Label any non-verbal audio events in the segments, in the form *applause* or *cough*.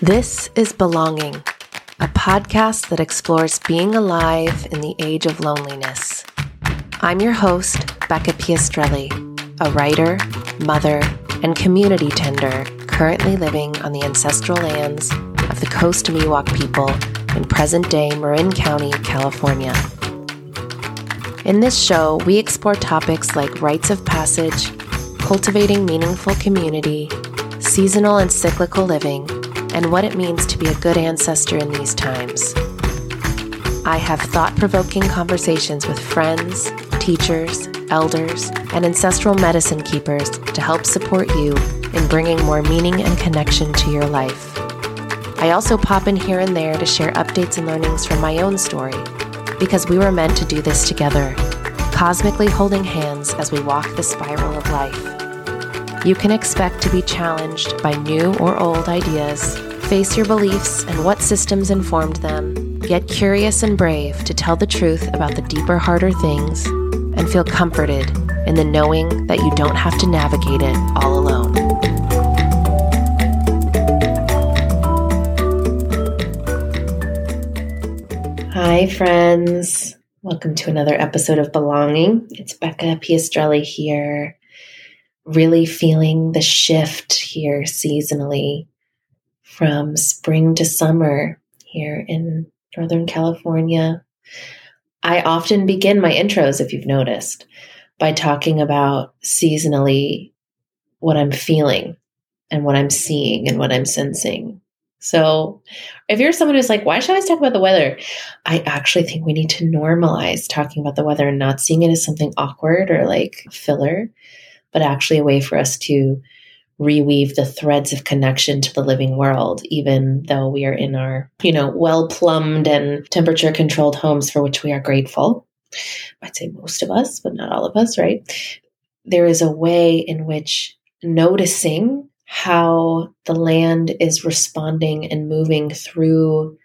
This is Belonging, a podcast that explores being alive in the age of loneliness. I'm your host, Becca Piastrelli, a writer, mother, and community tender currently living on the ancestral lands of the Coast Miwok people in present day Marin County, California. In this show, we explore topics like rites of passage, cultivating meaningful community, seasonal and cyclical living, and what it means to be a good ancestor in these times. I have thought provoking conversations with friends, teachers, elders, and ancestral medicine keepers to help support you in bringing more meaning and connection to your life. I also pop in here and there to share updates and learnings from my own story, because we were meant to do this together, cosmically holding hands as we walk the spiral of life. You can expect to be challenged by new or old ideas, face your beliefs and what systems informed them, get curious and brave to tell the truth about the deeper, harder things, and feel comforted in the knowing that you don't have to navigate it all alone. Hi, friends. Welcome to another episode of Belonging. It's Becca Piastrelli here. Really feeling the shift here seasonally from spring to summer here in Northern California. I often begin my intros, if you've noticed, by talking about seasonally what I'm feeling and what I'm seeing and what I'm sensing. So, if you're someone who's like, why should I talk about the weather? I actually think we need to normalize talking about the weather and not seeing it as something awkward or like filler, but actually a way for us to reweave the threads of connection to the living world, even though we are in our, you know, well plumbed and temperature controlled homes for which we are grateful. I'd say most of us, but not all of us, right? There is a way in which noticing how the land is responding and moving through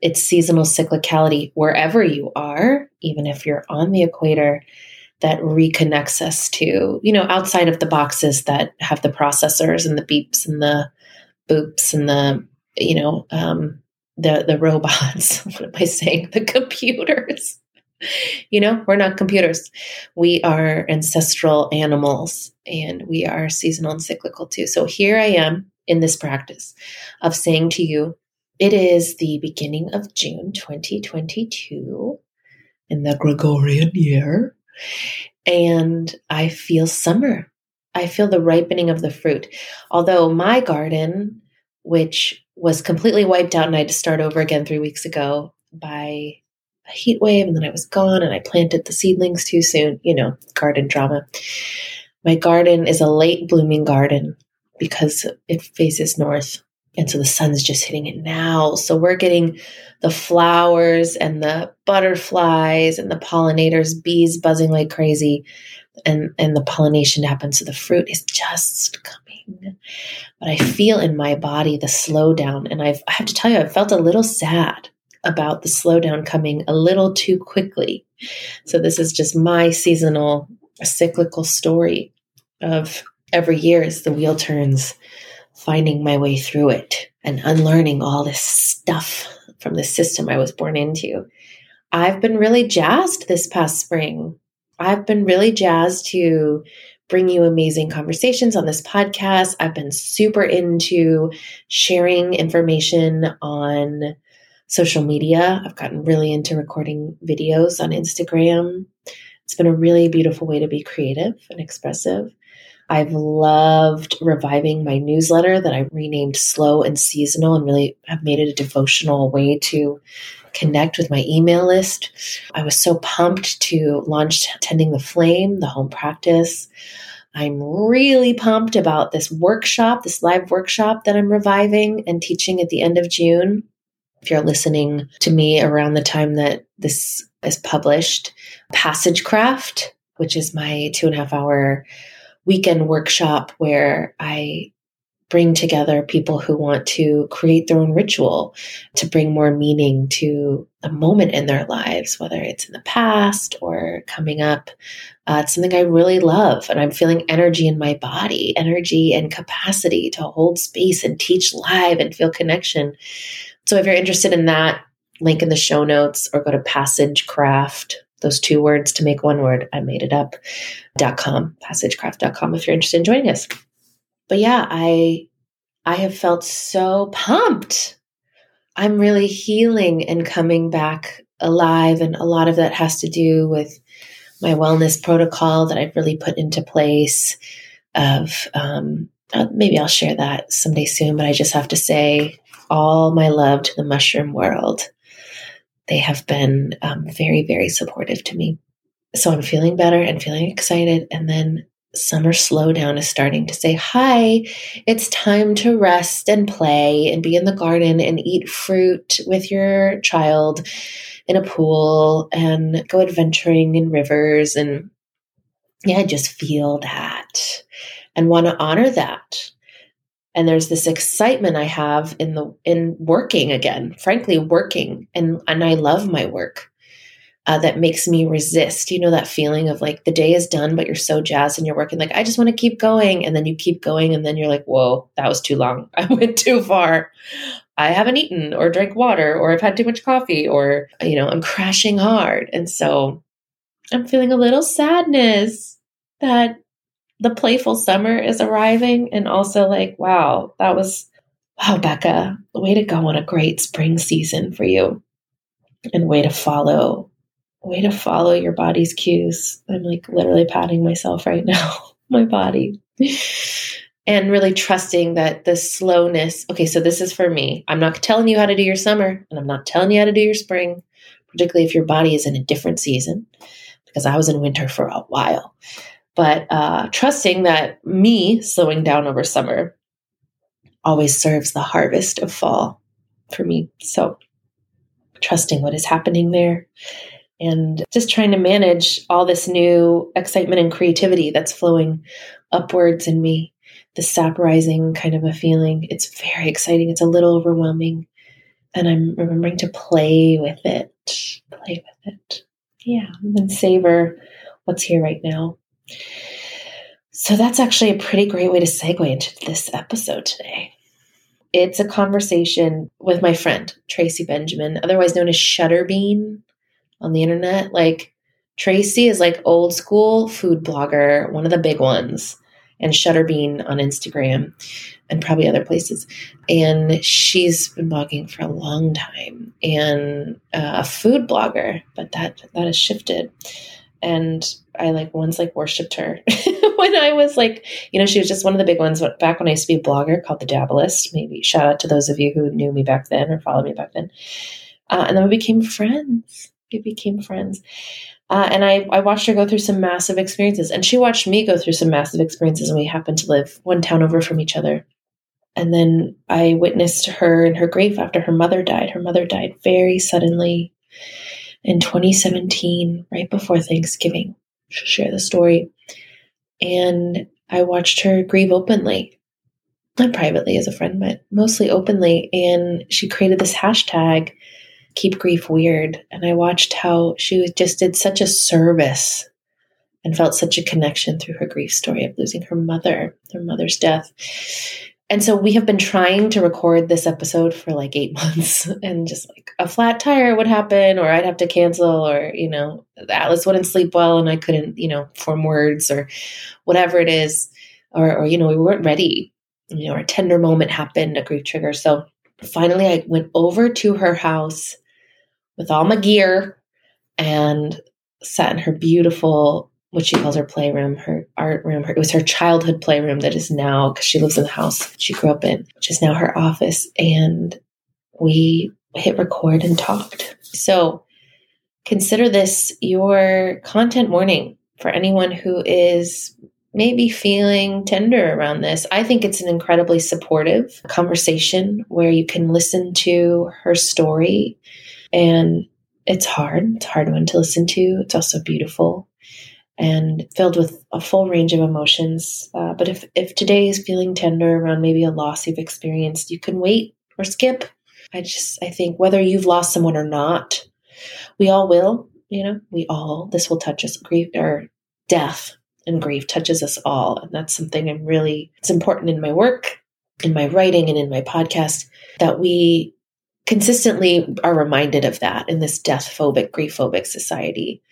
its seasonal cyclicality wherever you are, even if you're on the equator, that reconnects us to, you know, outside of the boxes that have the processors and the beeps and the boops and the, you know, um, the the robots. *laughs* what am I saying? The computers. *laughs* you know, we're not computers. We are ancestral animals and we are seasonal and cyclical too. So here I am in this practice of saying to you, it is the beginning of June 2022 in the Gregorian year. And I feel summer. I feel the ripening of the fruit. Although my garden, which was completely wiped out and I had to start over again three weeks ago by a heat wave, and then I was gone and I planted the seedlings too soon, you know, garden drama. My garden is a late blooming garden because it faces north. And so the sun's just hitting it now. So we're getting the flowers and the butterflies and the pollinators, bees buzzing like crazy, and, and the pollination happens. So the fruit is just coming. But I feel in my body the slowdown. And I've, I have to tell you, I felt a little sad about the slowdown coming a little too quickly. So this is just my seasonal cyclical story of every year as the wheel turns, finding my way through it and unlearning all this stuff from the system I was born into. I've been really jazzed this past spring. I've been really jazzed to bring you amazing conversations on this podcast. I've been super into sharing information on social media. I've gotten really into recording videos on Instagram. It's been a really beautiful way to be creative and expressive. I've loved reviving my newsletter that I renamed Slow and Seasonal and really have made it a devotional way to connect with my email list. I was so pumped to launch Tending the Flame, the home practice. I'm really pumped about this workshop, this live workshop that I'm reviving and teaching at the end of June. If you're listening to me around the time that this is published, Passage Craft, which is my two and a half hour weekend workshop where I bring together people who want to create their own ritual to bring more meaning to a moment in their lives, whether it's in the past or coming up. Uh, it's something I really love, and I'm feeling energy in my body, energy and capacity to hold space and teach live and feel connection. So, if you're interested in that, link in the show notes or go to Passagecraft, those two words to make one word. I made it up. .com, passagecraft.com if you're interested in joining us but yeah, I I have felt so pumped. I'm really healing and coming back alive and a lot of that has to do with my wellness protocol that I've really put into place of um, uh, maybe I'll share that someday soon, but I just have to say all my love to the mushroom world. They have been um, very, very supportive to me. So I'm feeling better and feeling excited. And then summer slowdown is starting to say, Hi, it's time to rest and play and be in the garden and eat fruit with your child in a pool and go adventuring in rivers. And yeah, just feel that and want to honor that. And there's this excitement I have in the in working again, frankly, working. And and I love my work uh, that makes me resist. You know, that feeling of like the day is done, but you're so jazzed and you're working, like, I just want to keep going. And then you keep going, and then you're like, whoa, that was too long. *laughs* I went too far. I haven't eaten or drank water, or I've had too much coffee, or, you know, I'm crashing hard. And so I'm feeling a little sadness that the playful summer is arriving. And also, like, wow, that was, wow, Becca, way to go on a great spring season for you and way to follow way to follow your body's cues. I'm like literally patting myself right now, *laughs* my body. And really trusting that the slowness, okay, so this is for me. I'm not telling you how to do your summer, and I'm not telling you how to do your spring, particularly if your body is in a different season, because I was in winter for a while. But uh, trusting that me slowing down over summer always serves the harvest of fall for me. So trusting what is happening there and just trying to manage all this new excitement and creativity that's flowing upwards in me. The sap rising kind of a feeling. It's very exciting. It's a little overwhelming. And I'm remembering to play with it. Play with it. Yeah. And savor what's here right now. So that's actually a pretty great way to segue into this episode today. It's a conversation with my friend, Tracy Benjamin, otherwise known as Shutterbean on the internet. Like Tracy is like old school food blogger, one of the big ones, and Shutterbean on Instagram and probably other places. And she's been blogging for a long time and uh, a food blogger, but that that has shifted. And I like once like worshipped her *laughs* when I was like, you know, she was just one of the big ones. Back when I used to be a blogger called the Dabblist, maybe shout out to those of you who knew me back then or followed me back then. Uh, and then we became friends we became friends. Uh, and I, I watched her go through some massive experiences, and she watched me go through some massive experiences, and we happened to live one town over from each other. And then I witnessed her in her grief after her mother died. Her mother died very suddenly in 2017, right before Thanksgiving. She'll share the story. And I watched her grieve openly, not privately as a friend, but mostly openly. And she created this hashtag keep grief weird. And I watched how she just did such a service and felt such a connection through her grief story of losing her mother, her mother's death. And so we have been trying to record this episode for like eight *laughs* months, and just like a flat tire would happen, or I'd have to cancel, or, you know, Atlas wouldn't sleep well and I couldn't, you know, form words or whatever it is, or, or you know, we weren't ready. You know, a tender moment happened, a grief trigger. So finally, I went over to her house with all my gear and sat in her beautiful what she calls her playroom, her art room. Her, it was her childhood playroom that is now, because she lives in the house she grew up in, which is now her office. And we hit record and talked. So consider this your content warning for anyone who is maybe feeling tender around this. I think it's an incredibly supportive conversation where you can listen to her story and it's hard. It's hard one to listen to. It's also beautiful. and filled with a full range of emotions. Uh, but if, if today is feeling tender around maybe a loss you've experienced, you can wait or skip. I just, I think whether you've lost someone or not, we all will, you know, we all, this will touch us, grief or death and grief touches us all. And that's something I'm really, it's important in my work, in my writing, and in my podcast that we consistently are reminded of that in this death phobic, grief phobic society.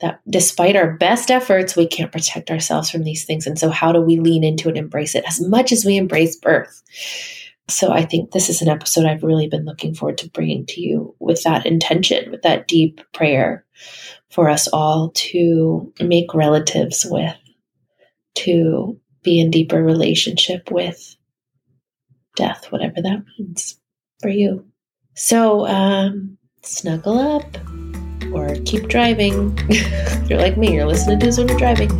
That despite our best efforts, we can't protect ourselves from these things. And so, how do we lean into and embrace it as much as we embrace birth? So, I think this is an episode I've really been looking forward to bringing to you with that intention, with that deep prayer for us all to make relatives with, to be in deeper relationship with death, whatever that means for you. So, um, snuggle up or keep driving. if *laughs* you're like me, you're listening to this when you're driving.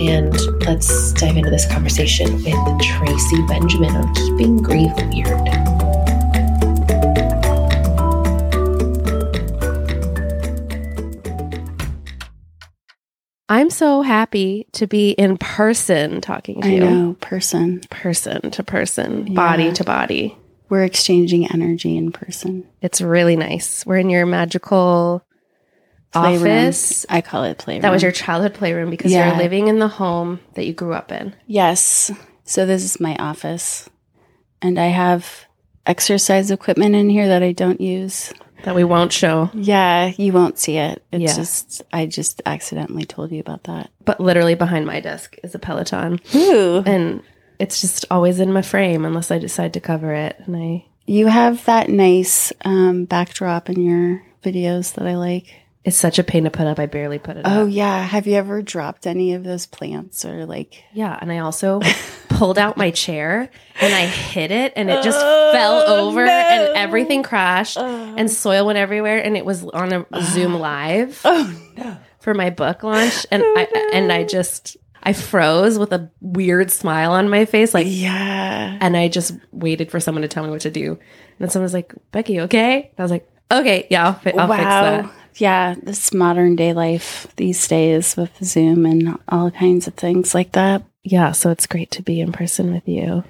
And let's dive into this conversation with Tracy Benjamin on keeping grief weird. I'm so happy to be in person talking to I you. know, person. Person to person, Yeah. body to body. We're exchanging energy in person. It's really nice. We're in your magical Playroom. office. I call it playroom. That was your childhood playroom because Yeah. you're living in the home that you grew up in. Yes. So this is my office. And I have exercise equipment in here that I don't use. That we won't show, Yeah, you won't see it. It's Yeah. just I just accidentally told you about that. but literally behind my desk is a Peloton. Ooh. And it's just always in my frame unless I decide to cover it. And I, You have that nice um, backdrop in your videos that I like. it's such a pain to put up. I barely put it Oh up. yeah. Have you ever dropped any of those plants or like Yeah. And I also *laughs* pulled out my chair and I hit it and it just Oh, fell over no. and everything crashed and soil went everywhere. And it was on a Zoom *gasps* live. Oh no. for my book launch and I and I just I froze with a weird smile on my face like Yeah. and I just waited for someone to tell me what to do. And then someone was like, "Becky, okay?" And I was like, "Okay, yeah, I'll, fi- I'll fix that." Yeah, this modern day life these days with Zoom and all kinds of things like that. Yeah, so it's great to be in person with you.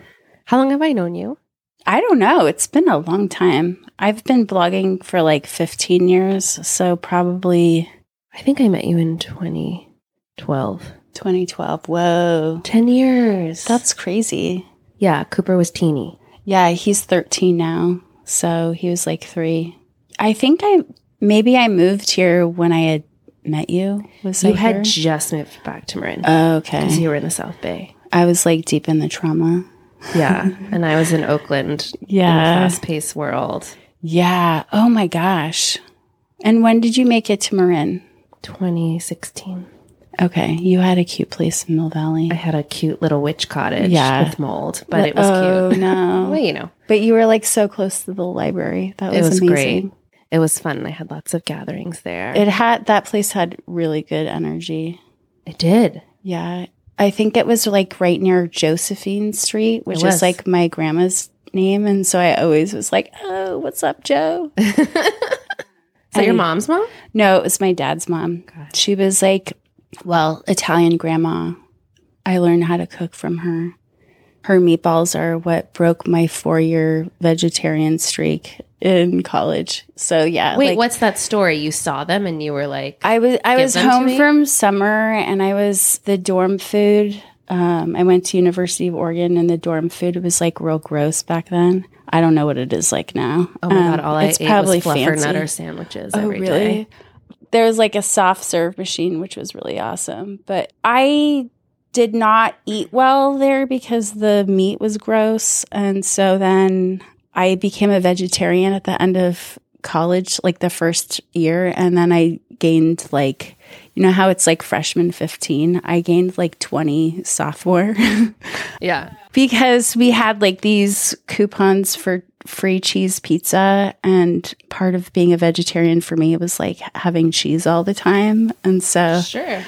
How long have I known you? I don't know. It's been a long time. I've been blogging for like 15 years, so probably I think I met you in 2012. 2012. Whoa. 10 years. That's crazy. Yeah, Cooper was teeny. Yeah, he's 13 now. So he was like three. I think I maybe I moved here when I had met you. Was You I had here? just moved back to Marin Oh, okay. because you were in the South Bay. I was like deep in the trauma. Yeah, and I was in Oakland Yeah. fast paced world. Yeah. Oh my gosh. And when did you make it to Marin? 2016. Okay, you had a cute place in Mill Valley. I had a cute little witch cottage Yeah. with mold, but it was oh, cute. no. *laughs* well, you know, But you were like so close to the library. That was, it was amazing. great. It was fun. I had lots of gatherings there. It had that place had really good energy. it did. Yeah. I think it was like right near Josephine Street, which is like my grandma's name. And so I always was like, Oh, what's up, Joe? *laughs* Is that your mom's mom? No, it was my dad's mom. God. She was like, well, Italian grandma. I learned how to cook from her. Her meatballs are what broke my four year vegetarian streak in college. So yeah. Wait, like, what's that story? You saw them and you were like, I was I was home from summer and I was the dorm food. Um, I went to University of Oregon and the dorm food was like real gross back then. I don't know what it is like now. oh my Um, god, all I it's ate probably was fluffer fancy. nutter sandwiches Oh, every day. There was like a soft serve machine, which was really awesome. But I did not eat well there because the meat was gross. And so then I became a vegetarian at the end of college, like the first year. And then I gained like, you know how it's like freshman 15? I gained like 20 sophomore. *laughs* Yeah. because we had like these coupons for free cheese pizza and part of being a vegetarian for me was like having cheese all the time and so Sure.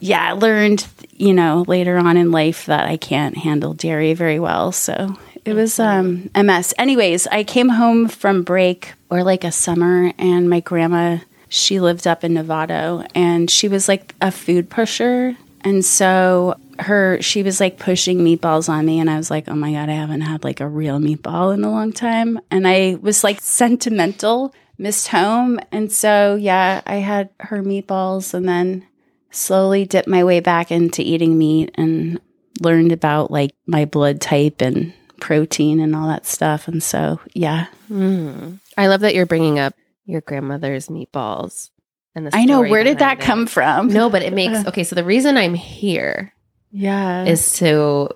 yeah i learned you know later on in life that i can't handle dairy very well so it was um, a mess anyways i came home from break or like a summer and my grandma she lived up in Novato and she was like a food pusher. And so her she was like pushing meatballs on me and I was like, "Oh my god, I haven't had like a real meatball in a long time." And I was like sentimental, missed home. And so, yeah, I had her meatballs and then slowly dipped my way back into eating meat and learned about like my blood type and protein and all that stuff. And so, yeah. Mm. I love that you're bringing up your grandmother's meatballs. And the I know. Where did that it. come from? No, but it makes *laughs* okay. So the reason I'm here Yeah. is to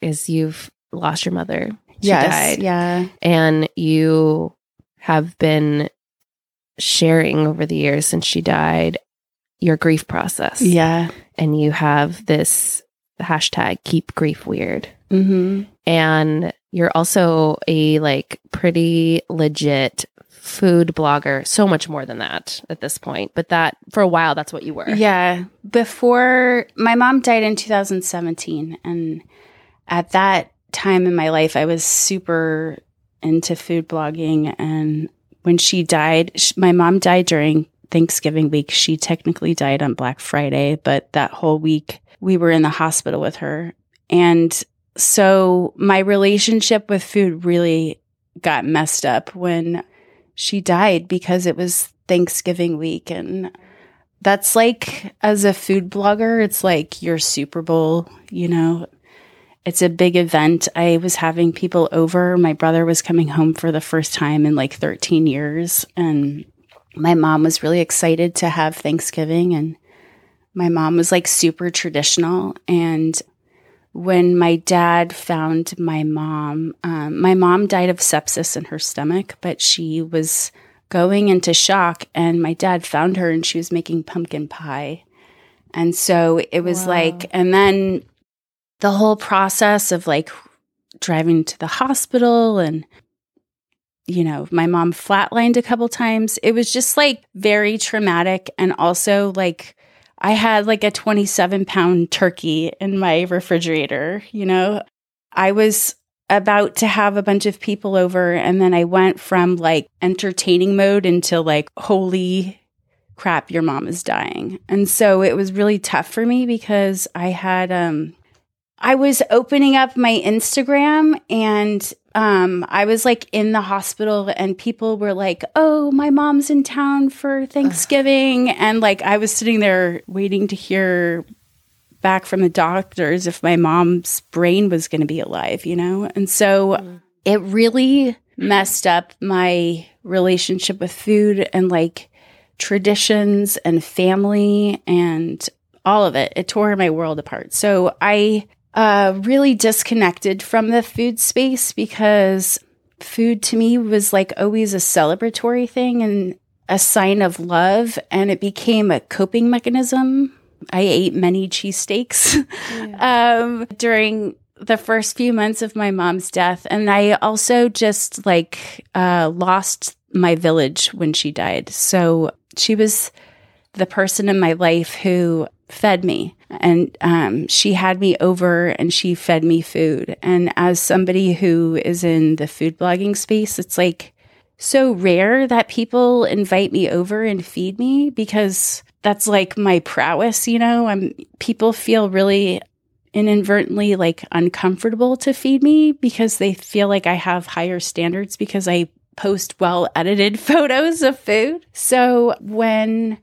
is you've lost your mother. She yes. died, Yeah. and you have been sharing over the years since she died your grief process. Yeah. and you have this hashtag keep grief weird hmm and you're also a like pretty legit food blogger so much more than that at this point but that for a while that's what you were Yeah. Before my mom died in 2017. And at that time in my life, I was super into food blogging. And when she died, sh- my mom died during Thanksgiving week. She technically died on Black Friday, but that whole week we were in the hospital with her. And so my relationship with food really got messed up when she died because it was Thanksgiving week. And that's like as a food blogger it's like your super bowl you know? It's a big event. I was having people over. My brother was coming home for the first time in like 13 years. And my mom was really excited to have thanksgiving. And my mom was like super traditional. And when my dad found my mom um, my mom died of sepsis in her stomach but she was going into shock and my dad found her and she was making pumpkin pie and so it was Wow. like and then the whole process of like driving to the hospital and you know my mom flatlined a couple times it was just like very traumatic and also like i had like a 27 pound turkey in my refrigerator you know i was about to have a bunch of people over and then I went from like entertaining mode into like holy crap your mom is dying. And so it was really tough for me because I had um I was opening up my Instagram and um I was like in the hospital and people were like, "Oh, my mom's in town for Thanksgiving." *sighs* and like I was sitting there waiting to hear back from the doctors if my mom's brain was going to be alive, you know? And so it really messed up my relationship with food and like traditions and family and all of it. It tore my world apart. So I uh, really disconnected from the food space because food to me was like always a celebratory thing and a sign of love. And it became a coping mechanism. I ate many cheesesteaks *laughs* um, during the first few months of my mom's death. And I also just like uh, lost my village when she died. So she was the person in my life who fed me and um, she had me over and she fed me food. And as somebody who is in the food blogging space, it's like so rare that people invite me over and feed me because that's like my prowess, you know. I'm people feel really inadvertently like uncomfortable to feed me because they feel like I have higher standards because I post well edited *laughs* photos of food. So when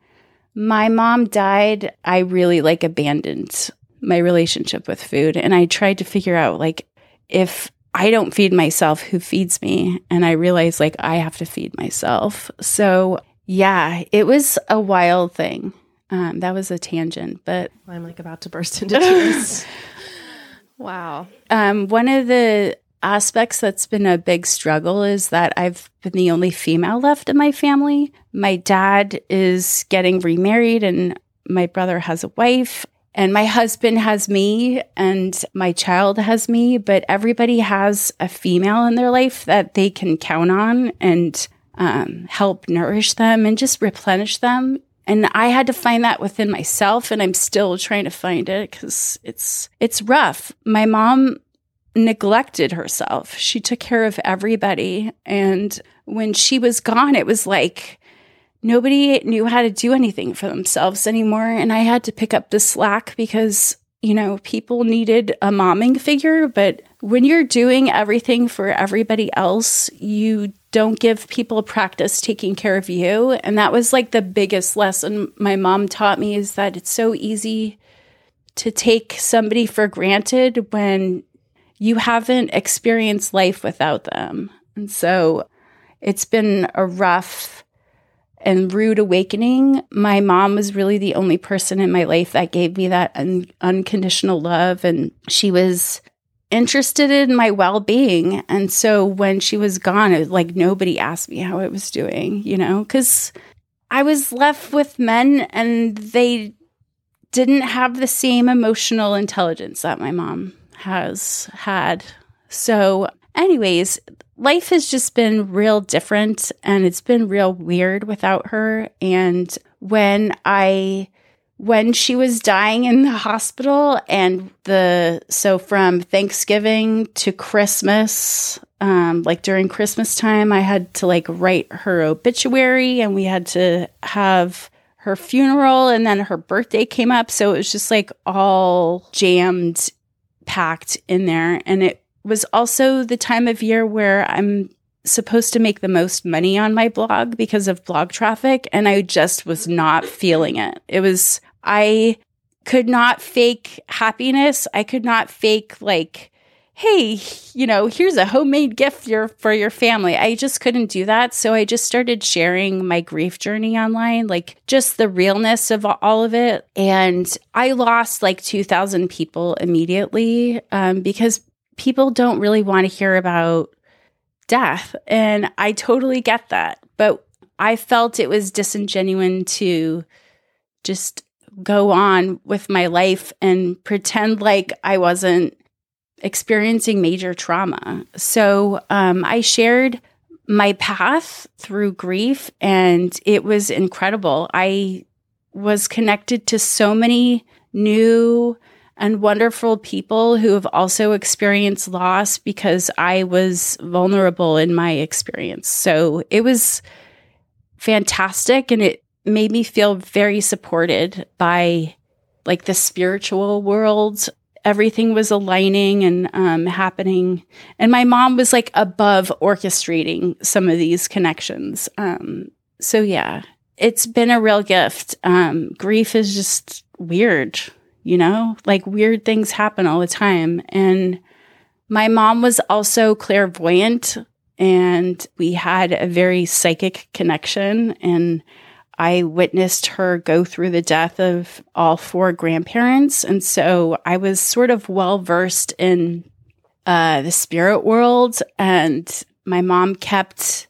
my mom died, I really like abandoned my relationship with food and I tried to figure out like if I don't feed myself, who feeds me? And I realized like I have to feed myself. So yeah, it was a wild thing. Um, that was a tangent, but i'm like about to burst into tears *laughs* wow um, one of the aspects that's been a big struggle is that I've been the only female left in my family. My dad is getting remarried, and my brother has a wife, and my husband has me, and my child has me. But everybody has a female in their life that they can count on and um, help nourish them and just replenish them. And I had to find that within myself, and I'm still trying to find it because it's it's rough. My mom neglected herself. She took care of everybody. And when she was gone, it was like nobody knew how to do anything for themselves anymore. And I had to pick up the slack because, you know, people needed a momming figure. But when you're doing everything for everybody else, you don't give people practice taking care of you. And that was like the biggest lesson my mom taught me is that it's so easy to take somebody for granted when you haven't experienced life without them. And so it's been a rough and rude awakening. My mom was really the only person in my life that gave me that un- unconditional love. And she was interested in my well being. And so when she was gone, it was like nobody asked me how I was doing, you know, because I was left with men and they didn't have the same emotional intelligence that my mom has had. So, anyways, life has just been real different and it's been real weird without her. And when I, when she was dying in the hospital and the, so from Thanksgiving to Christmas, um, like during Christmas time, I had to like write her obituary and we had to have her funeral and then her birthday came up. So it was just like all jammed, packed in there. And it was also the time of year where I'm supposed to make the most money on my blog because of blog traffic. And I just was not feeling it. It was, I could not fake happiness. I could not fake like, hey, you know, here's a homemade gift your, for your family. I just couldn't do that. So I just started sharing my grief journey online, like just the realness of all of it. And I lost like 2,000 people immediately um, because people don't really want to hear about death. And I totally get that. But I felt it was disingenuous to just go on with my life and pretend like I wasn't experiencing major trauma. So um, I shared my path through grief, and it was incredible. I was connected to so many new and wonderful people who have also experienced loss because I was vulnerable in my experience. So it was fantastic and it made me feel very supported by like the spiritual world. Everything was aligning and um, happening. And my mom was like above orchestrating some of these connections. Um, so, yeah, it's been a real gift. Um, grief is just weird you know, like weird things happen all the time. And my mom was also clairvoyant and we had a very psychic connection. And I witnessed her go through the death of all four grandparents. And so I was sort of well versed in uh, the spirit world. And my mom kept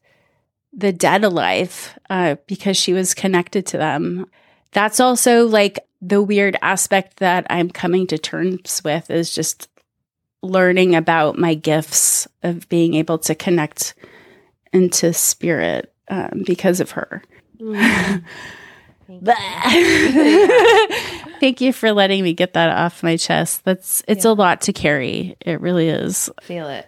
the dead alive uh, because she was connected to them. That's also like the weird aspect that I'm coming to terms with is just learning about my gifts of being able to connect into spirit um, because of her. Mm. *laughs* Thank you for letting me get that off my chest. That's it's yeah. a lot to carry. It really is. Feel it.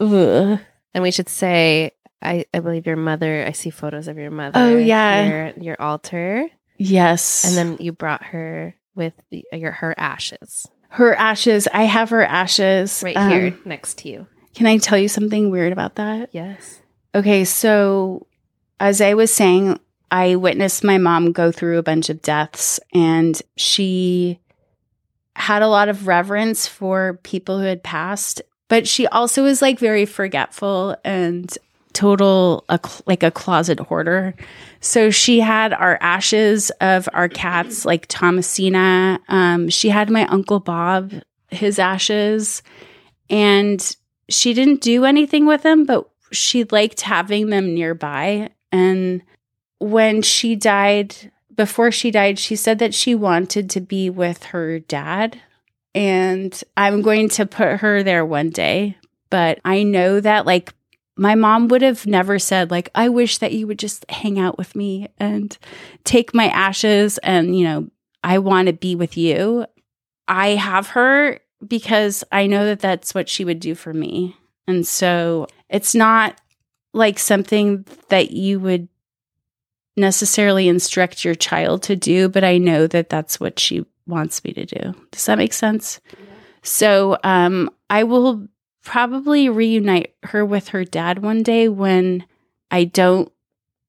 Ugh. And we should say I, I believe your mother I see photos of your mother. Oh yeah. Your, your altar. Yes. And then you brought her with the, your her ashes. Her ashes. I have her ashes right um, here next to you. Can I tell you something weird about that? Yes. Okay, so as I was saying, I witnessed my mom go through a bunch of deaths and she had a lot of reverence for people who had passed, but she also was like very forgetful and total a, like a closet hoarder. So she had our ashes of our cats, like Thomasina. Um, she had my uncle Bob, his ashes, and she didn't do anything with them, but she liked having them nearby. And when she died, before she died, she said that she wanted to be with her dad. And I'm going to put her there one day. But I know that, like, my mom would have never said like i wish that you would just hang out with me and take my ashes and you know i want to be with you i have her because i know that that's what she would do for me and so it's not like something that you would necessarily instruct your child to do, but I know that that's what she wants me to do. Does that make sense? So um, I will probably reunite her with her dad one day when I don't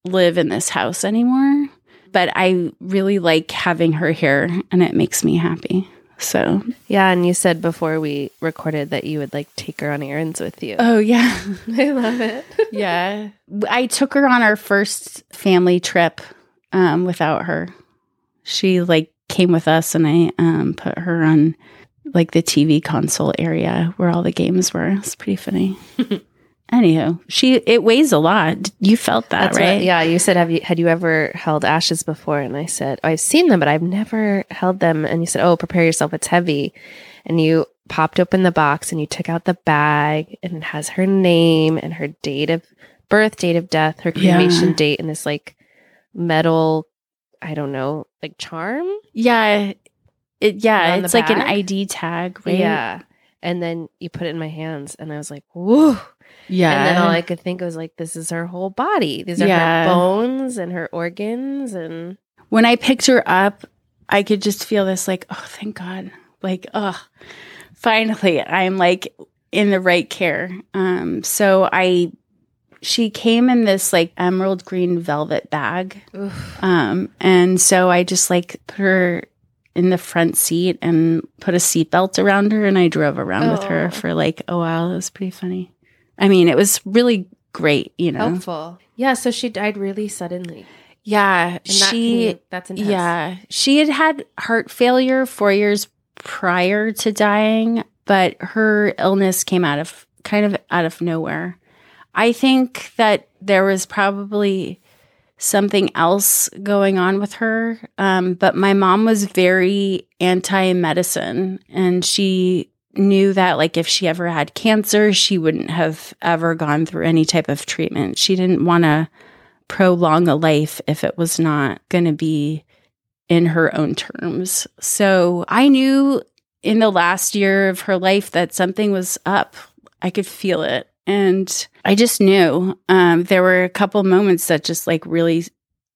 live in this house anymore. But I really like having her here and it makes me happy. So, Yeah, and you said before we recorded that you would like take her on errands with you. oh, yeah. *laughs* I love it. *laughs* yeah. I took her on our first family trip um, without her. She like came with us and I um, put her on like the TV console area where all the games were. It's pretty funny. *laughs* Anywho, she it weighs a lot. You felt that, That's right? what- yeah, you said have you had you ever held ashes before? And I said oh, I've seen them, but I've never held them. And you said, oh, prepare yourself. It's heavy. And you popped open the box and you took out the bag, and it has her name and her date of birth, date of death, her Yeah. cremation date, and this like metal, I don't know, like charm. Yeah. It yeah, it's like an? ID tag, right? Yeah. And then you put it in my hands, and I was like, whoa. Yeah. And then all I could think was like, this is her whole body. These are Yeah. her bones and her organs. And when I picked her up, I could just feel this like, oh, thank God. Like, oh, finally, I'm like in the right care. Um, so I, she came in this like emerald green velvet bag. Um, and so I just like put her in the front seat and put a seatbelt around her and I drove around with her Oh. for like a while. It was pretty funny. I mean, it was really great, you know. helpful. Yeah. So she died really suddenly. Yeah, And that she can- that's intense. Yeah. She had had heart failure four years prior to dying, but her illness came out of kind of out of nowhere. I think that there was probably something else going on with her. Um, but my mom was very anti medicine and she knew that like if she ever had cancer, she wouldn't have ever gone through any type of treatment. She didn't want to prolong a life if it was not going to be in her own terms. So I knew in the last year of her life that something was up. I could feel it. And I just knew um, there were a couple moments that just like really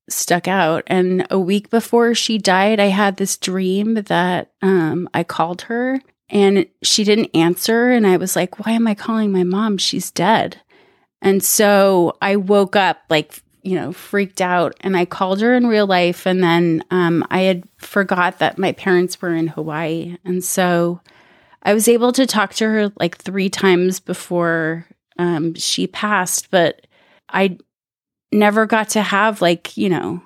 stuck out. And a week before she died, I had this dream that um, I called her and she didn't answer. And I was like, why am I calling my mom? She's dead. And so I woke up like, you know, freaked out and I called her in real life. And then um, I had forgot that my parents were in Hawaii. And so I was able to talk to her like three times before um, she passed, but I never got to have like, you know,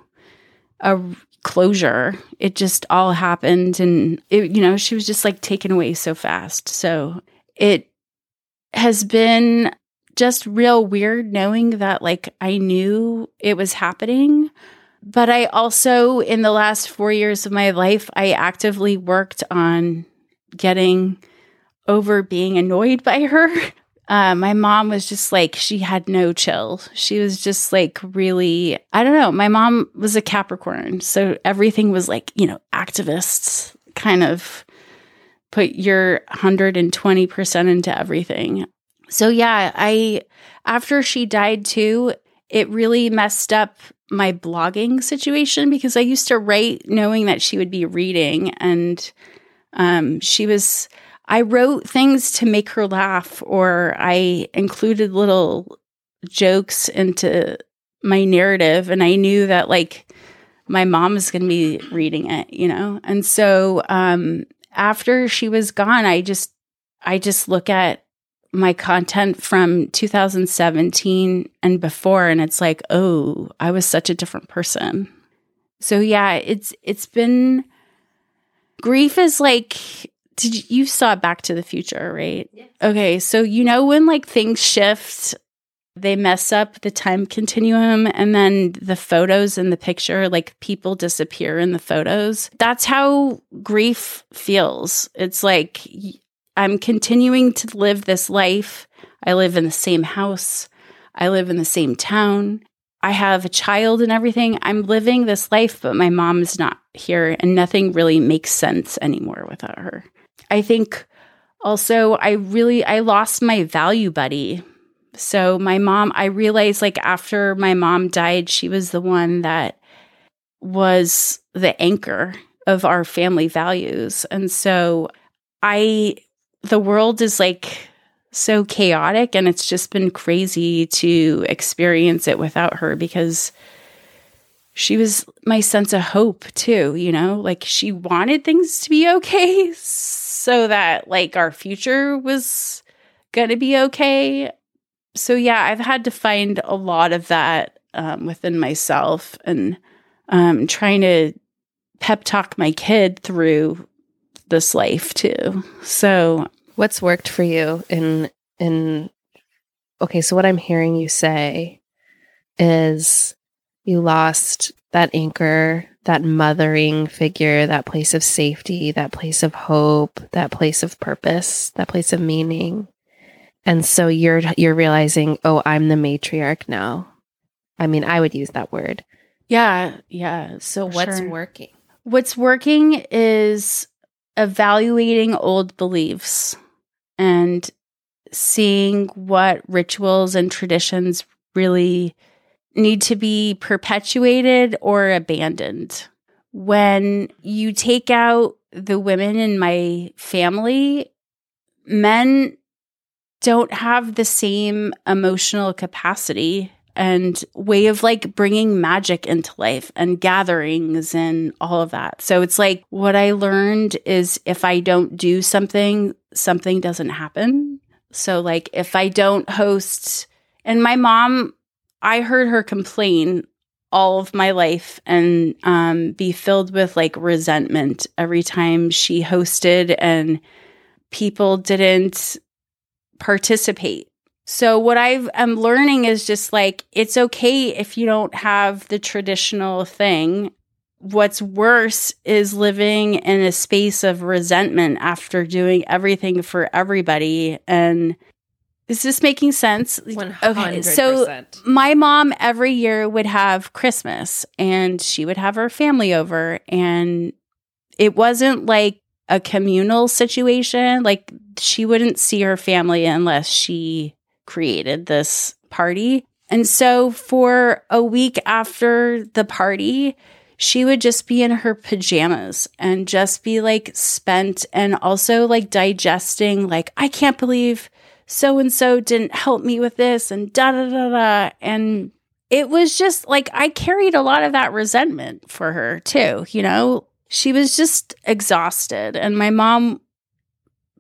a closure. It just all happened. And, it, you know, she was just like taken away so fast. So it has been just real weird knowing that like I knew it was happening. But I also, in the last four years of my life, I actively worked on getting over being annoyed *laughs* by her. Uh, my mom was just like, she had no chill. She was just like, really, I don't know. My mom was a Capricorn. So everything was like, you know, activists kind of put your 120% into everything. So yeah, I after she died too, it really messed up my blogging situation because I used to write knowing that she would be reading and um she was I wrote things to make her laugh or I included little jokes into my narrative and I knew that like my mom was going to be reading it, you know. And so um after she was gone, I just I just look at my content from 2017 and before and it's like, "Oh, I was such a different person." So yeah, it's it's been grief is like did you, you saw Back to the Future, right? Okay, so you know when like things shift, they mess up the time continuum and then the photos in the picture like people disappear in the photos. That's how grief feels. It's like I'm continuing to live this life. I live in the same house. I live in the same town. I have a child and everything. I'm living this life, but my mom is not here and nothing really makes sense anymore without her. I think also I really I lost my value buddy. So my mom, I realized like after my mom died, she was the one that was the anchor of our family values. And so I, the world is like so chaotic and it's just been crazy to experience it without her because she was my sense of hope too, you know, like she wanted things to be okay so that like our future was going to be okay. So yeah, I've had to find a lot of that um, within myself and um, trying to pep talk my kid through this life too. So what's worked for you in in okay, so what I'm hearing you say is you lost that anchor, that mothering figure, that place of safety, that place of hope, that place of purpose, that place of meaning. And so you're you're realizing, "Oh, I'm the matriarch now." I mean, I would use that word. Yeah, yeah. So what's sure. working? What's working is evaluating old beliefs and seeing what rituals and traditions really need to be perpetuated or abandoned. When you take out the women in my family, men don't have the same emotional capacity and way of like bringing magic into life and gatherings and all of that. So it's like what I learned is if I don't do something, something doesn't happen. So, like, if I don't host, and my mom I heard her complain all of my life and um, be filled with like resentment every time she hosted and people didn't participate. So what I am learning is just like it's okay if you don't have the traditional thing. What's worse is living in a space of resentment after doing everything for everybody and is this making sense? 100%. Okay, so my mom every year would have Christmas and she would have her family over and it wasn't like a communal situation. Like she wouldn't see her family unless she created this party. And so for a week after the party, she would just be in her pajamas and just be like spent and also like digesting like I can't believe so and so didn't help me with this and da da da da. And it was just like I carried a lot of that resentment for her too, you know? She was just exhausted. And my mom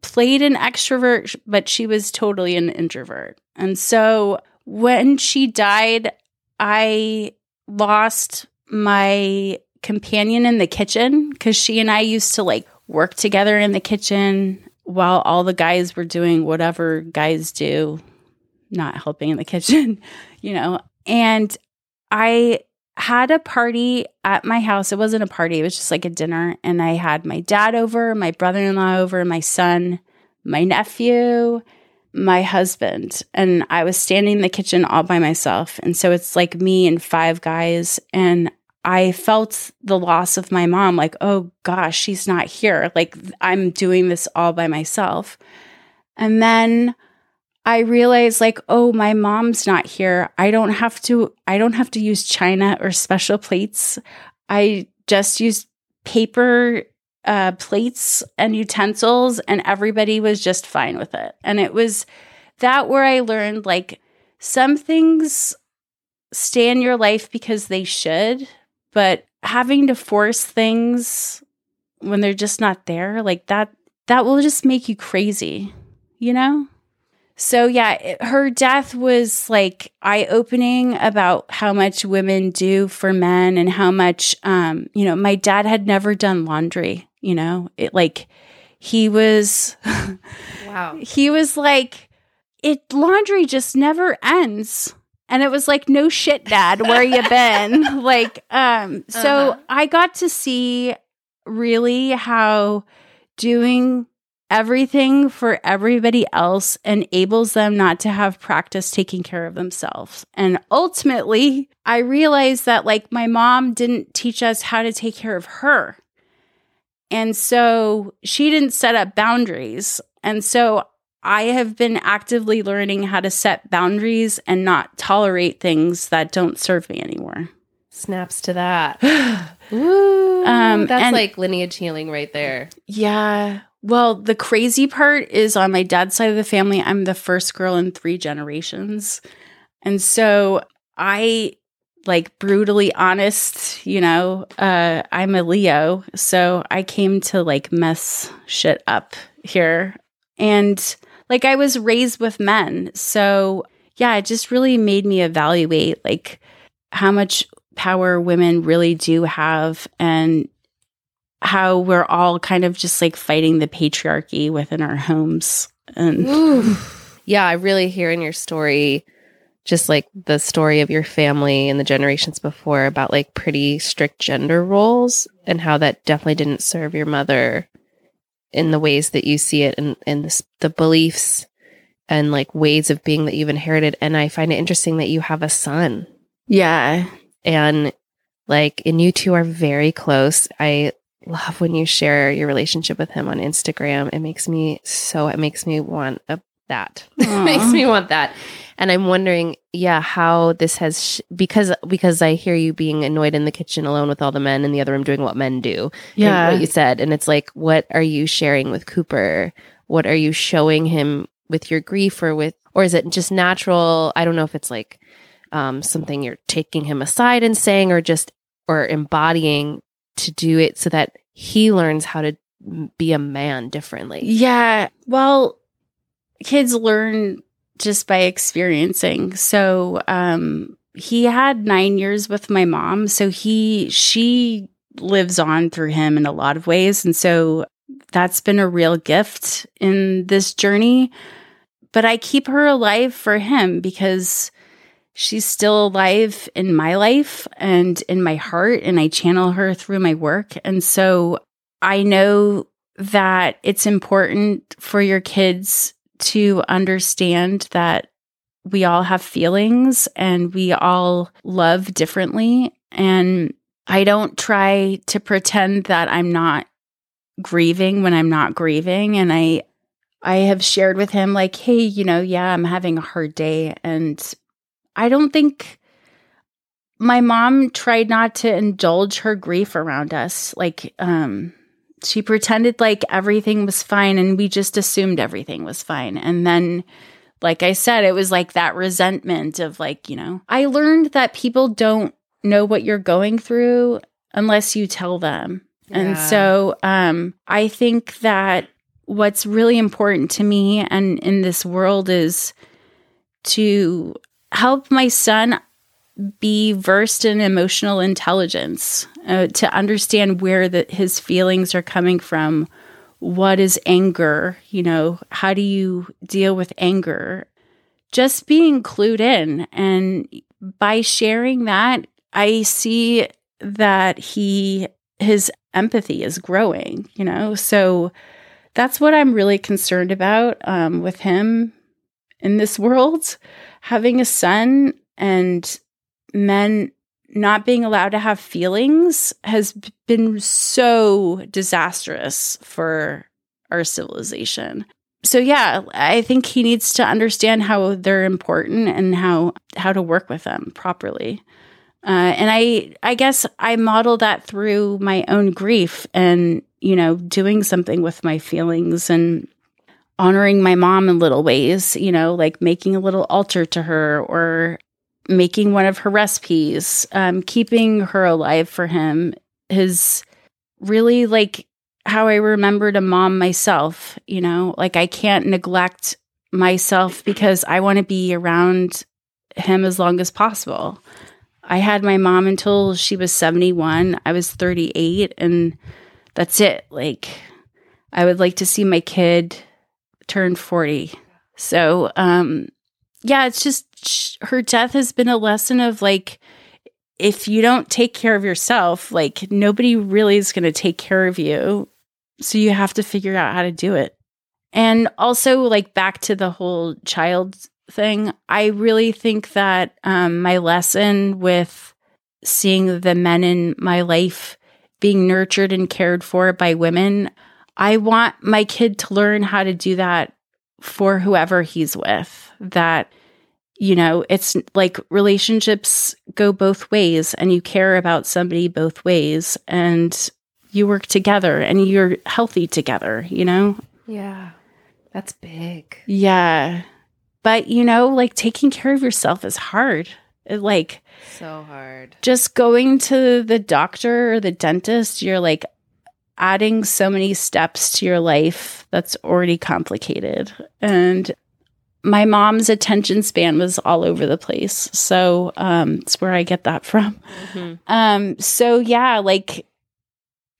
played an extrovert, but she was totally an introvert. And so when she died, I lost my companion in the kitchen because she and I used to like work together in the kitchen while all the guys were doing whatever guys do, not helping in the *laughs* kitchen, you know. And I had a party at my house. It wasn't a party, it was just like a dinner. And I had my dad over, my brother in law over, my son, my nephew, my husband. And I was standing in the kitchen all by myself. And so it's like me and five guys. And I felt the loss of my mom like, oh gosh, she's not here. Like I'm doing this all by myself. And then I realized like, oh, my mom's not here. I don't have to I don't have to use china or special plates. I just use paper uh, plates and utensils and everybody was just fine with it. And it was that where I learned like some things stay in your life because they should, but having to force things when they're just not there, like that, that will just make you crazy, you know? So, yeah, it, her death was like eye opening about how much women do for men and how much, um, you know, my dad had never done laundry, you know, it like he was, *laughs* wow, he was like, it laundry just never ends and it was like no shit dad where you been? *laughs* Like um so uh-huh. i got to see really how doing everything for everybody else enables them not to have practice taking care of themselves. And ultimately i realized that like my mom didn't teach us how to take care of her. And so she didn't set up boundaries. And so I have been actively learning how to set boundaries and not tolerate things that don't serve me anymore. Snaps to that. *sighs* Ooh, Um, that's and- like lineage healing right there. Yeah. Well, the crazy part is on my dad's side of the family, I'm the first girl in three generations. And so I like brutally honest, you know, uh I'm a Leo, so I came to like mess shit up here. And like I was raised with men. So yeah, it just really made me evaluate like how much power women really do have and how we're all kind of just like fighting the patriarchy within our homes. And Yeah, I really hear in your story just like the story of your family and the generations before about like pretty strict gender roles and how that definitely didn't serve your mother in the ways that you see it and and this, the beliefs and like ways of being that you've inherited. And I find it interesting that you have a son. Yeah, and like and you two are very close. I love when you share your relationship with him on instagram. It makes me so it makes me want a, that. *laughs* It makes me want that and i'm wondering yeah how this has sh- because because i hear you being annoyed in the kitchen alone with all the men in the other room doing what men do yeah, what you said. And it's like what are you sharing with cooper? What are you showing him with your grief or with or is it just natural? I don't know if it's like um, something you're taking him aside and saying or just or embodying to do it so that he learns how to be a man differently. Yeah. Well, kids learn just by experiencing. So, um, he had nine years with my mom, so he she lives on through him in a lot of ways, and so that's been a real gift in this journey. But I keep her alive for him because she's still alive in my life and in my heart, and I channel her through my work. And so I know that it's important for your kids to understand that we all have feelings and we all love differently. And I don't try to pretend that I'm not grieving when I'm not grieving. And I, I have shared with him, like, hey, you know, yeah, I'm having a hard day. And I don't think my mom tried not to indulge her grief around us. Like, um, she pretended like everything was fine and we just assumed everything was fine. And then, like I said, it was like that resentment of like, you know, I learned that people don't know what you're going through unless you tell them. And so um I think that what's really important to me and in this world is to help my son be versed in emotional intelligence uh, to understand where the, his feelings are coming from. What is anger? You know how do you deal with anger? Just being clued in. And by sharing that i see that he his empathy is growing you know? So that's what i'm really concerned about um, with him in this *laughs* world having a son and men not being allowed to have feelings has been so disastrous for our civilization. So yeah, I think he needs to understand how they're important and how how to work with them properly. Uh, and I I guess I model that through my own grief and you know doing something with my feelings and honoring my mom in little ways, you know, like making a little altar to her or making one of her recipes, um, keeping her alive for him is really like how I remembered a mom myself, you know, like I can't neglect myself because I want to be around him as long as possible. I had my mom until she was 71. I was 38 and that's it. Like I would like to see my kid turn 40. So, um yeah, it's just her death has been a lesson of like if you don't take care of yourself, like nobody really is going to take care of you. So you have to figure out how to do it. And also like back to the whole child thing, I really think that um my lesson with seeing the men in my life being nurtured and cared for by women, I want my kid to learn how to do that for whoever he's with that you know it's like relationships go both ways and you care about somebody both ways and you work together and you're healthy together you know Yeah. That's big. yeah but you know like taking care of yourself is hard It, like So hard. just going to the doctor or the dentist, you're like adding so many steps to your life that's already complicated. And my mom's attention span was all over the place. So um, it's where I get that *laughs* from. Um, so yeah, like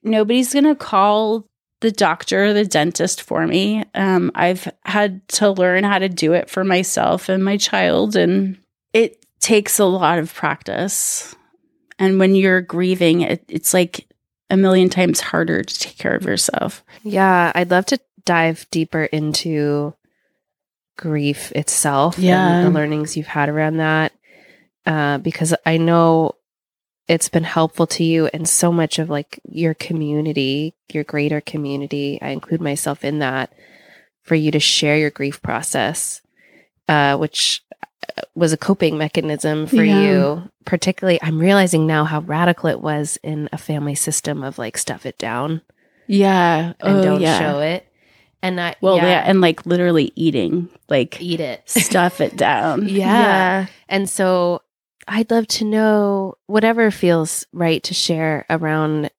nobody's gonna call the doctor or the dentist for me. Um, I've had to learn how to do it for myself and my child, and it takes a lot of practice. And when you're grieving, it, it's like a million times harder to take care of yourself. Yeah, I'd love to dive deeper into grief itself Yeah. and the learnings you've had around that. Uh, because I know it's been helpful to you and so much of like your community, your greater community. I include myself in that for you to share your grief process, uh, which uh, was a coping mechanism for Yeah. you. Particularly, I'm realizing now how radical it was in a family system of like stuff it down Yeah. and don't show it. And I Well, yeah, yeah. And like literally eating, like eat it. *laughs* stuff it down. Yeah. And so I'd love to know whatever feels right to share around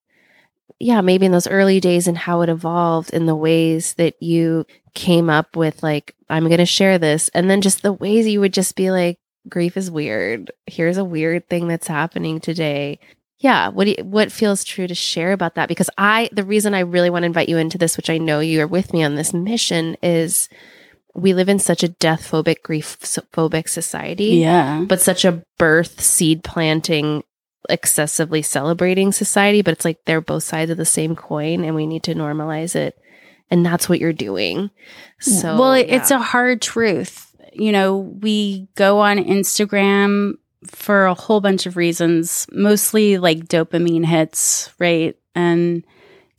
yeah, maybe in those early days and how it evolved in the ways that you came up with like I'm going to share this and then just the ways you would just be like grief is weird. Here's a weird thing that's happening today. Yeah, what do you, what feels true to share about that because I the reason I really want to invite you into this which I know you are with me on this mission is we live in such a death phobic grief phobic society Yeah. but such a birth seed planting excessively celebrating society but it's like they're both sides of the same coin and we need to normalize it and that's what you're doing so well, it- it's a hard truth. You know, we go on Instagram for a whole bunch of reasons, mostly like dopamine hits, right? And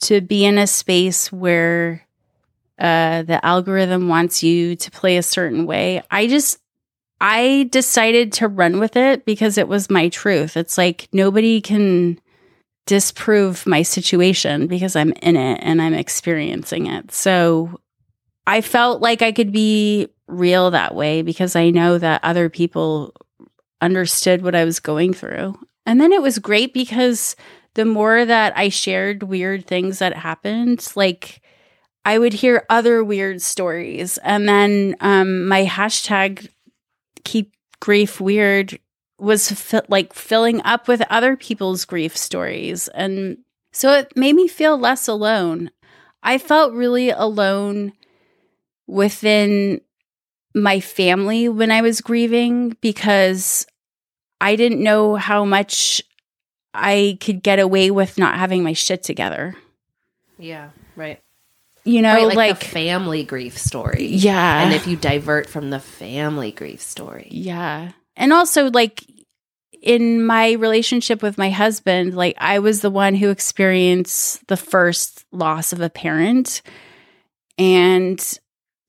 to be in a space where uh, the algorithm wants you to play a certain way. I just, I decided to run with it because it was my truth. It's like nobody can disprove my situation because I'm in it and I'm experiencing it. So I felt like I could be real that way because I know that other people understood what I was going through. And then it was great because the more that I shared weird things that happened, like I would hear other weird stories. And then um, my hashtag keep grief weird was fi- like filling up with other people's grief stories. And so it made me feel less alone. I felt really alone within my family when I was grieving because I didn't know how much I could get away with not having my shit together. yeah right You know, right, like, like, family grief story yeah. and if you divert from the family grief story Yeah. And also, like, in my relationship with my husband, like, I was the one who experienced the first loss of a parent. And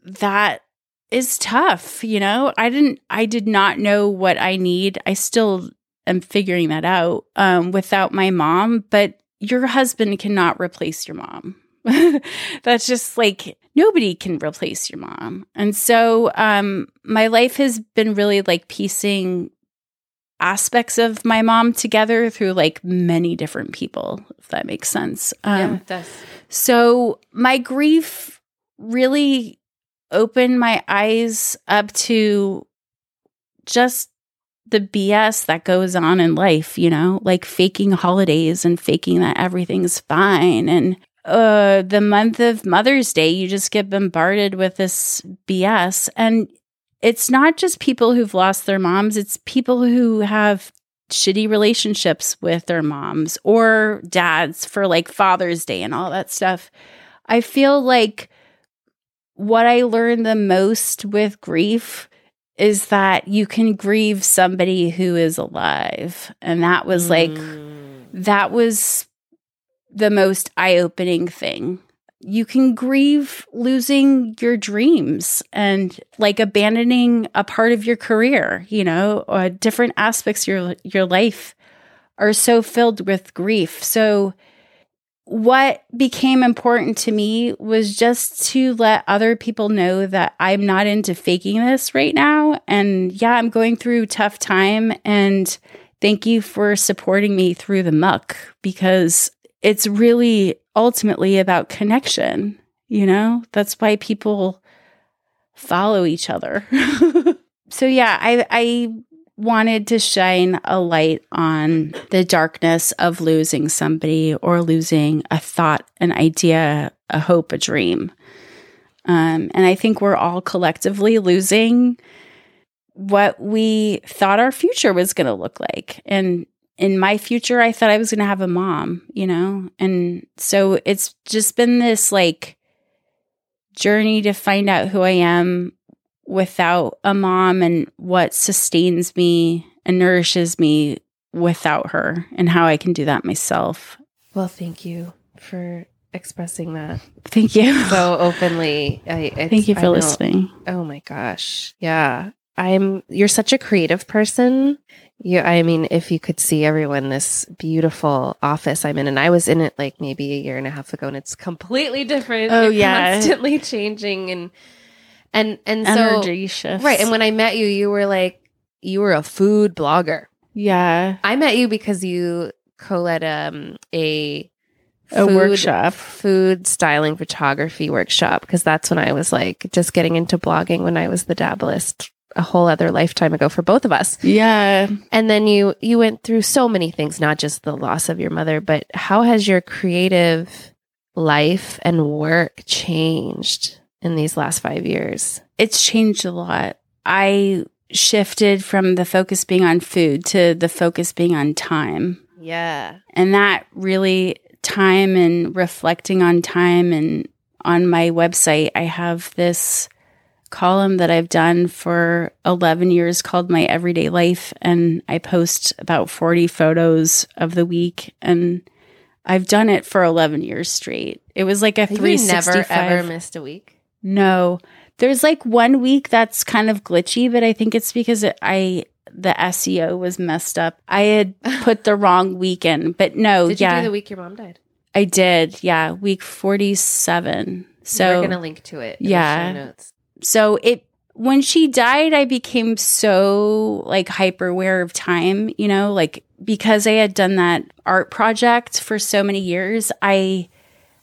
that is tough, you know? I didn't, I did not know what I need. I still am figuring that out um, without my mom, but your husband cannot replace your mom. *laughs* That's just like nobody can replace your mom. And so um my life has been really like piecing aspects of my mom together through like many different people, if that makes sense. Um that's so my grief really opened my eyes up to just the BS that goes on in life, you know, like faking holidays and faking that everything's fine. And uh, the month of Mother's Day, you just get bombarded with this BS. And it's not just people who've lost their moms, it's people who have shitty relationships with their moms or dads for like Father's Day and all that stuff. I feel like what I learned the most with grief is that you can grieve somebody who is alive. And that was like, Mm. that was the most eye opening thing you can grieve losing your dreams and like abandoning a part of your career, you know, different aspects of your your life are so filled with grief. So what became important to me was just to let other people know that I'm not into faking this right now and yeah, I'm going through tough time and thank you for supporting me through the muck because it's really ultimately about connection, you know? That's why people follow each other. *laughs* so yeah, I I wanted to shine a light on the darkness of losing somebody or losing a thought, an idea, a hope, a dream. Um, and I think we're all collectively losing what we thought our future was going to look like. And in my future, I thought I was going to have a mom, you know? And so it's just been this like journey to find out who I am without a mom and what sustains me and nourishes me without her and how I can do that myself. Well, thank you for expressing that. Thank you. *laughs* So openly. I, thank you for listening. Oh my gosh. Yeah. I'm you're such a creative person. You I mean, if you could see everyone this beautiful office I'm in and I was in it like maybe a year and a half ago and it's completely different. Oh yeah. Constantly changing and and and Energy so shifts. right. And when I met you, you were like you were a food blogger. yeah, I met you because you co-led um, a a workshop. food styling photography workshop because that's when I was like just getting into blogging when I was the dabblist a whole other lifetime ago for both of us. Yeah. And then you you went through so many things, not just the loss of your mother, but how has your creative life and work changed in these last 5 years? It's changed a lot. I shifted from the focus being on food to the focus being on time. Yeah. And that really time and reflecting on time and on my website I have this column that I've done for 11 years called My Everyday Life and I post about 40 photos of the week and I've done it for 11 years straight. It was like a Have you 365 never ever missed a week? No. There's like one week that's kind of glitchy, but I think it's because it, I the SEO was messed up. I had *laughs* put the wrong week in, but no, Did yeah, you do the week your mom died? I did. Yeah, week 47. So we're gonna link to it. In Yeah. the show notes. so it when she died i became so like hyper aware of time you know like because i had done that art project for so many years i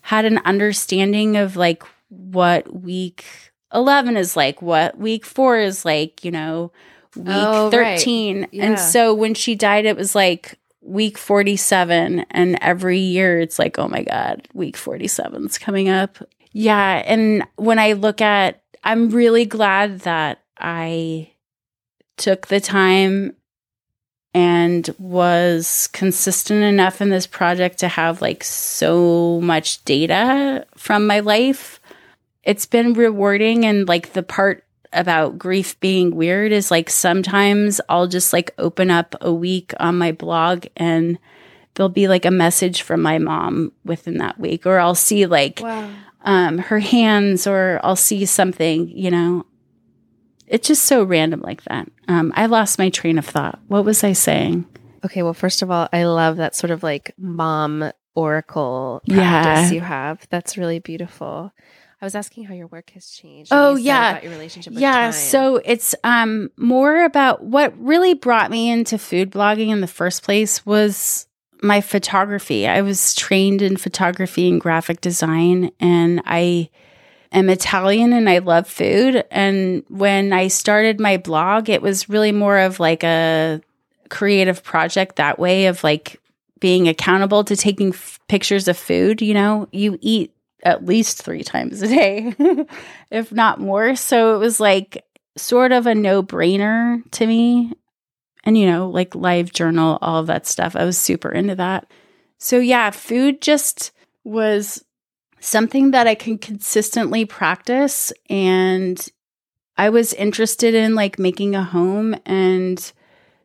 had an understanding of like what week 11 is like what week 4 is like you know week Oh, right. 13 Yeah. and so when she died it was like week 47 and every year it's like oh my god week 47 is coming up yeah and when i look at i'm really glad that i took the time and was consistent enough in this project to have like so much data from my life it's been rewarding and like the part about grief being weird is like sometimes I'll just like open up a week on my blog and there'll be like a message from my mom within that week or I'll see like Wow. um her hands or I'll see something, you know. It's just so random like that. Um I lost my train of thought. What was I saying? Okay, well, first of all, I love that sort of like mom oracle Yeah. you have. That's really beautiful. I was asking how your work has changed. Oh, you yeah. your relationship with yeah time. so it's um more about what really brought me into food blogging in the first place was my photography i was trained in photography and graphic design and i am italian and i love food and when i started my blog it was really more of like a creative project that way of like being accountable to taking f- pictures of food you know you eat at least three times a day, *laughs* if not more. So it was like sort of a no brainer to me. And, you know, like live journal, all that stuff. I was super into that. So, yeah, food just was something that I can consistently practice. And I was interested in like making a home and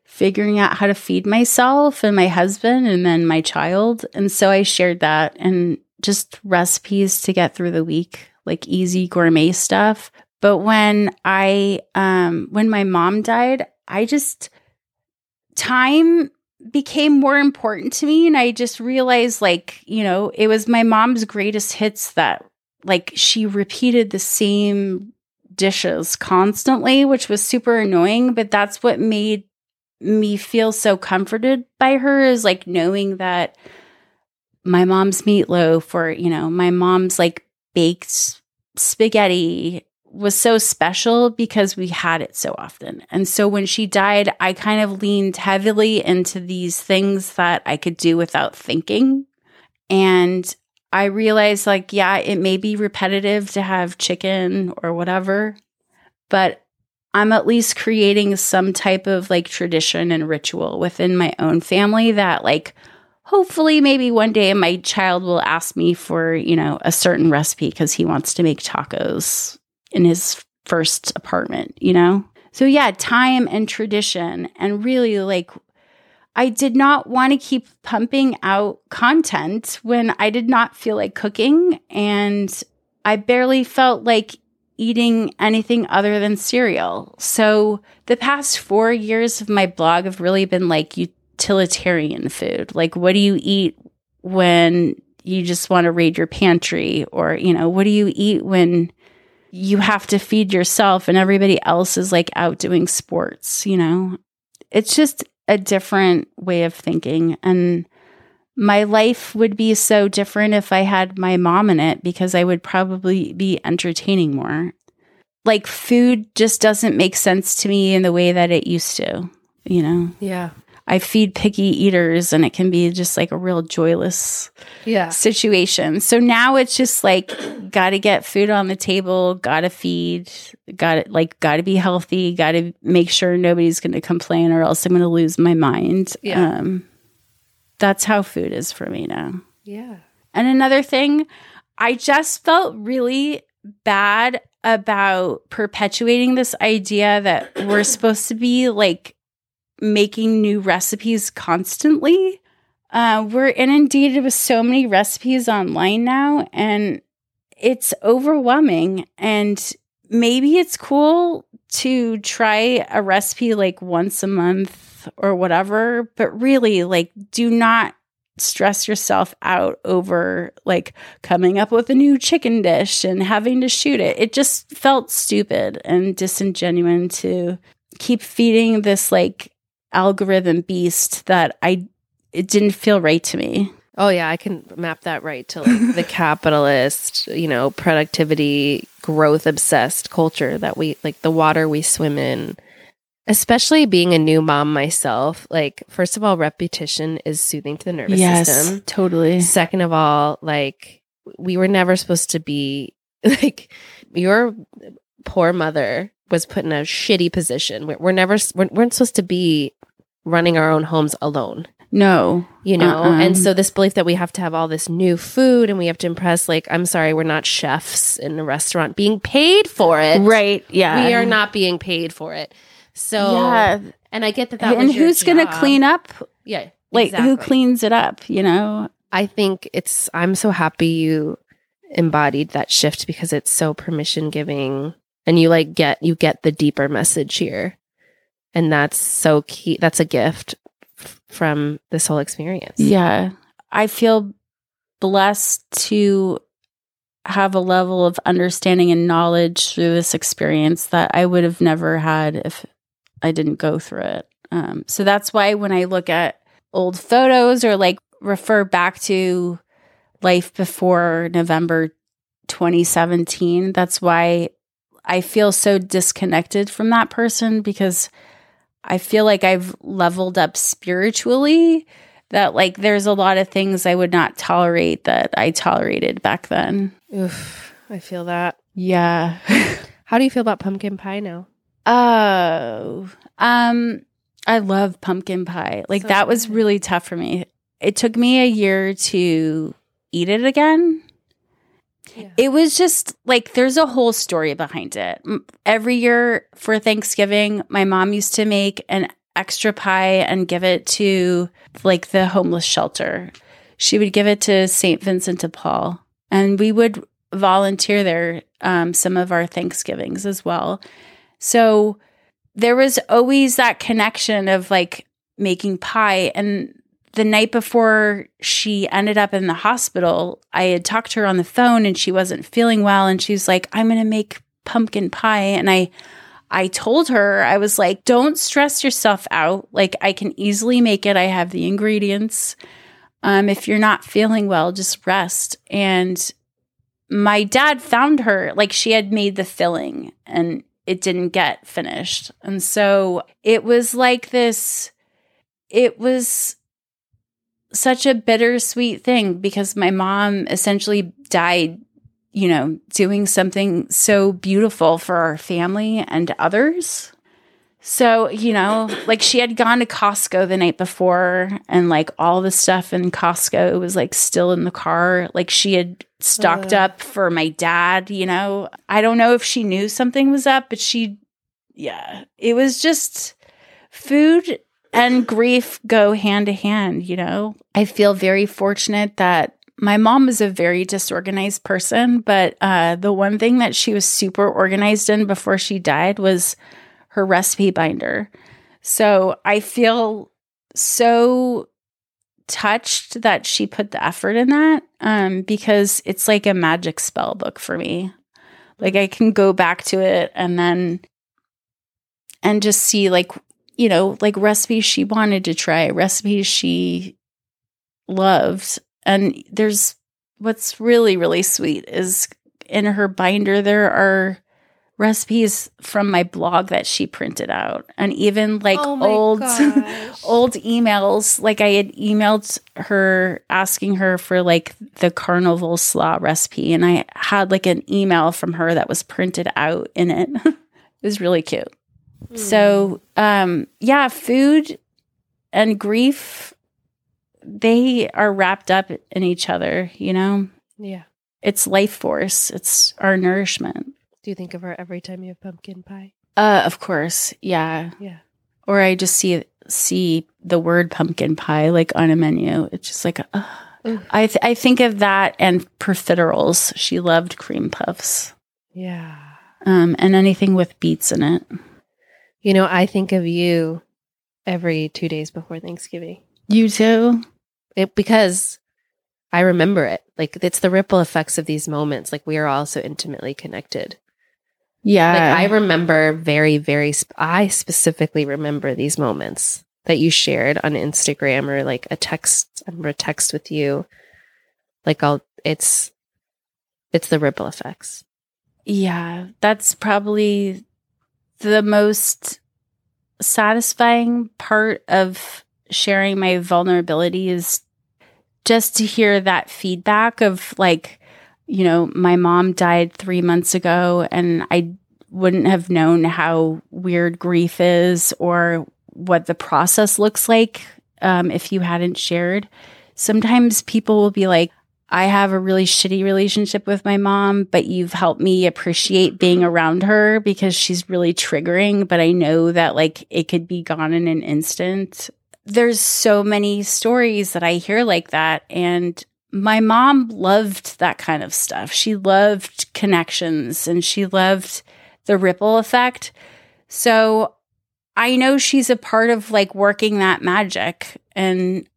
figuring out how to feed myself and my husband and then my child. And so I shared that. And just recipes to get through the week, like easy gourmet stuff. But when I um when my mom died, I just time became more important to me and I just realized like, you know, it was my mom's greatest hits that like she repeated the same dishes constantly, which was super annoying, but that's what made me feel so comforted by her is like knowing that my mom's meatloaf or, you know, my mom's like baked spaghetti was so special because we had it so often. And so when she died, I kind of leaned heavily into these things that I could do without thinking. And I realized, like, yeah, it may be repetitive to have chicken or whatever, but I'm at least creating some type of like tradition and ritual within my own family that, like, hopefully maybe one day my child will ask me for, you know, a certain recipe because he wants to make tacos in his first apartment, you know? So, yeah, time and tradition, and really like I did not want to keep pumping out content when I did not feel like cooking and I barely felt like eating anything other than cereal. So, the past four years of my blog have really been like utilitarian food. Like, what do you eat when you just want to raid your pantry? Or, you know, what do you eat when you have to feed yourself and everybody else is like out doing sports, you know? It's just a different way of thinking. And my life would be so different if I had my mom in it because I would probably be entertaining more. Like food just doesn't make sense to me in the way that it used to, you know? Yeah. I feed picky eaters and it can be just like a real joyless Yeah. situation. So now it's just like got to get food on the table, got to feed, got to like got to be healthy, got to make sure nobody's going to complain or else I'm going to lose my mind. Yeah. Um that's how food is for me now. Yeah. And another thing, I just felt really bad about perpetuating this idea that we're supposed to be like making new recipes constantly. Uh, we're inundated with so many recipes online now, and it's overwhelming. And maybe it's cool to try a recipe like once a month or whatever, but really, like, do not stress yourself out over like coming up with a new chicken dish and having to shoot it. It just felt stupid and disingenuous to keep feeding this like algorithm beast that I it didn't feel right to me. Oh yeah, I can map that right to like the *laughs* capitalist, you know, productivity, growth obsessed culture that we like the water we swim in. Especially being a new mom myself, like first of all, repetition is soothing to the nervous system. totally. Second of all, like we were never supposed to be *laughs* like your poor mother was put in a shitty position. We're, we're never we're, we weren't supposed to be running our own homes alone No. you know Uh-uh. and so this belief that we have to have all this new food and we have to impress like i'm sorry we're not chefs in a restaurant being paid for it Right. Yeah. we are not being paid for it so Yeah. and i get that that and who's going to clean up? yeah Like who cleans it up, you know? i think it's i'm so happy you embodied that shift because it's so permission giving and you like get you get the deeper message here and that's so key that's a gift f- from this whole experience Yeah. I feel blessed to have a level of understanding and knowledge through this experience that I would have never had if I didn't go through it. Um, so that's why when I look at old photos or like refer back to life before November 2017, that's why I feel so disconnected from that person because I feel like I've leveled up spiritually that like there's a lot of things I would not tolerate that I tolerated back then. Oof, i feel that Yeah. *laughs* How do you feel about pumpkin pie now? oh. Um I love pumpkin pie. Like So that was really tough for me. It took me a year to eat it again. Yeah. It was just like there's a whole story behind it. Every year for Thanksgiving, my mom used to make an extra pie and give it to like the homeless shelter. she would give it to St. Vincent de Paul. And we would volunteer there um, some of our Thanksgivings as well. So there was always that connection of like making pie. And the night before she ended up in the hospital, I had talked to her on the phone and she wasn't feeling well. And she was like, I'm going to make pumpkin pie. And I, I told her, I was like, don't stress yourself out. Like, I can easily make it. I have the ingredients. Um, if you're not feeling well, just rest. And my dad found her, like, she had made the filling and it didn't get finished. And so it was like this, it was such a bittersweet thing because my mom essentially died you know, doing something so beautiful for our family and others. So, you know, like she had gone to Costco the night before and like all the stuff in Costco was like still in the car. Like she had stocked uh. up for my dad, you know. I don't know if she knew something was up, but she, yeah, it was just food and grief go hand to hand, you know. I feel very fortunate that my mom was a very disorganized person, but uh, the one thing that she was super organized in before she died was her recipe binder. So I feel so touched that she put the effort in that um, because it's like a magic spell book for me. Like I can go back to it and then and just see like you know like recipes she wanted to try, recipes she loved. And there's what's really, really sweet is in her binder, there are recipes from my blog that she printed out. And even like oh old *laughs* old emails like i had emailed her asking her for like the carnival slaw recipe. And i had like an email from her that was printed out in it. *laughs* It was really cute mm. so um yeah food and grief they are wrapped up in each other, you know? Yeah. It's life force, it's our nourishment. Do you think of her every time you have pumpkin pie? Uh, of course. Yeah. Yeah. Or I just see see the word pumpkin pie like on a menu. It's just like uh, I th- I think of that and profiteroles. She loved cream puffs. Yeah. Um, and anything with beets in it. You know, I think of you every two days before Thanksgiving. You too? It because I remember it. Like it's the ripple effects of these moments. Like we are all so intimately connected. Yeah. Like I remember very, very, sp- I specifically remember these moments that you shared on Instagram or like a text, I remember a text with you. Like I'll, it's, it's the ripple effects. Yeah. That's probably the most satisfying part of sharing my vulnerability is just to hear that feedback of like, you know, my mom died three months ago and I wouldn't have known how weird grief is or what the process looks like um, if you hadn't shared. Sometimes people will be like, I have a really shitty relationship with my mom, but you've helped me appreciate being around her because she's really triggering. But I know that like it could be gone in an instant there's so many stories that I hear like that. And my mom loved that kind of stuff. She loved connections and she loved the ripple effect. So I know she's a part of like working that magic. And,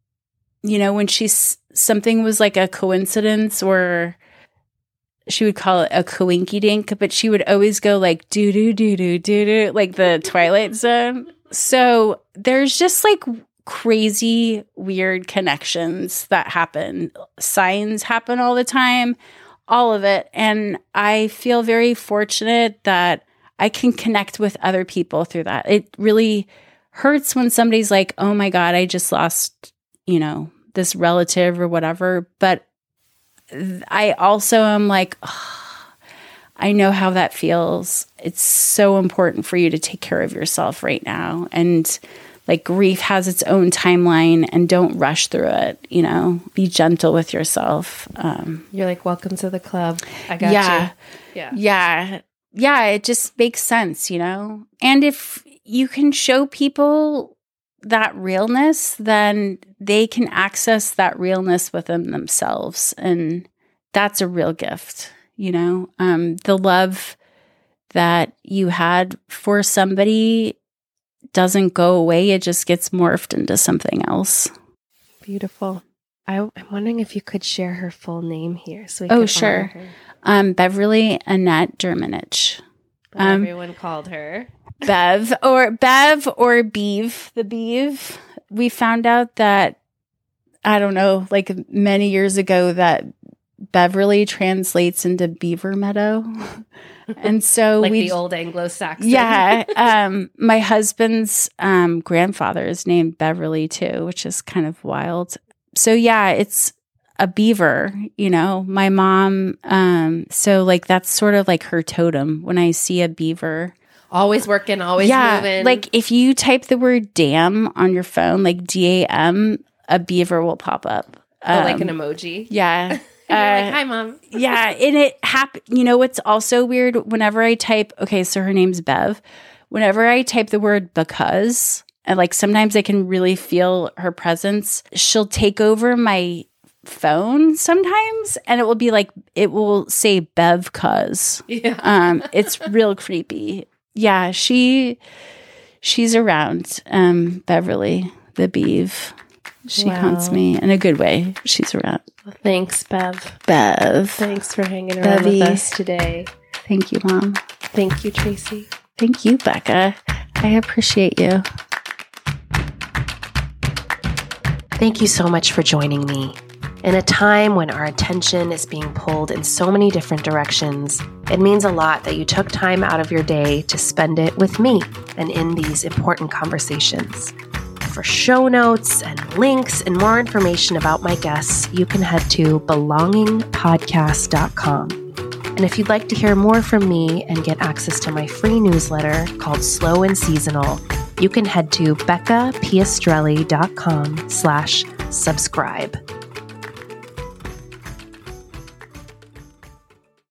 you know, when she's something was like a coincidence or she would call it a coinky dink, but she would always go like doo doo doo doo doo doo, like the Twilight Zone. So there's just like crazy, weird connections that happen. Signs happen all the time, all of it. And I feel very fortunate that I can connect with other people through that. It really hurts when somebody's like, oh my God, I just lost, you know, this relative or whatever. But I also am like, oh, I know how that feels. It's so important for you to take care of yourself right now. And like grief has its own timeline and don't rush through it you know? Be gentle with yourself um, you're like welcome to the club. I got yeah, you. Yeah. Yeah. Yeah it just makes sense you know? And if you can show people that realness, then they can access that realness within themselves. And that's a real gift, you know? Um, the love that you had for somebody doesn't go away, it just gets morphed into something else. Beautiful. I, am wondering if you could share her full name here. So oh, sure. Um, Beverly Annette Dermanich. Um, everyone called her Bev or Bev or Beeve, the Beeve. We found out that I don't know, like many years ago, that Beverly translates into Beaver Meadow. *laughs* and so like we the old Anglo-Saxon. Yeah. *laughs* Um, my husband's um, grandfather is named Beverly too, which is kind of wild. So yeah, it's a beaver, you know. My mom, um, so like that's sort of like her totem. When I see a beaver, always working, always yeah, moving. Like if you type the word "damn" on your phone, like D A M, a beaver will pop up. Um, oh, like an um, emoji. Yeah. *laughs* Uh, like, Hi, mom. yeah, and it happened. You know what's also weird? Whenever I type, okay, so her name's Bev. Whenever I type the word because, and like sometimes I can really feel her presence, she'll take over my phone sometimes and it will be like it will say bev cuz yeah. um it's real creepy yeah she she's around um beverly the beeve. She wow. haunts me in a good way. She's around. Well, thanks bev. Bev. Thanks for hanging around Bevy. with us today. Thank you mom. Thank you tracy. Thank you becca. I appreciate you. Thank you so much for joining me in a time when our attention is being pulled in so many different directions, it means a lot that you took time out of your day to spend it with me and in these important conversations. For show notes and links and more information about my guests, you can head to belongingpodcast.com. And if you'd like to hear more from me and get access to my free newsletter called Slow and Seasonal, you can head to beccapiastrelli.com slash subscribe.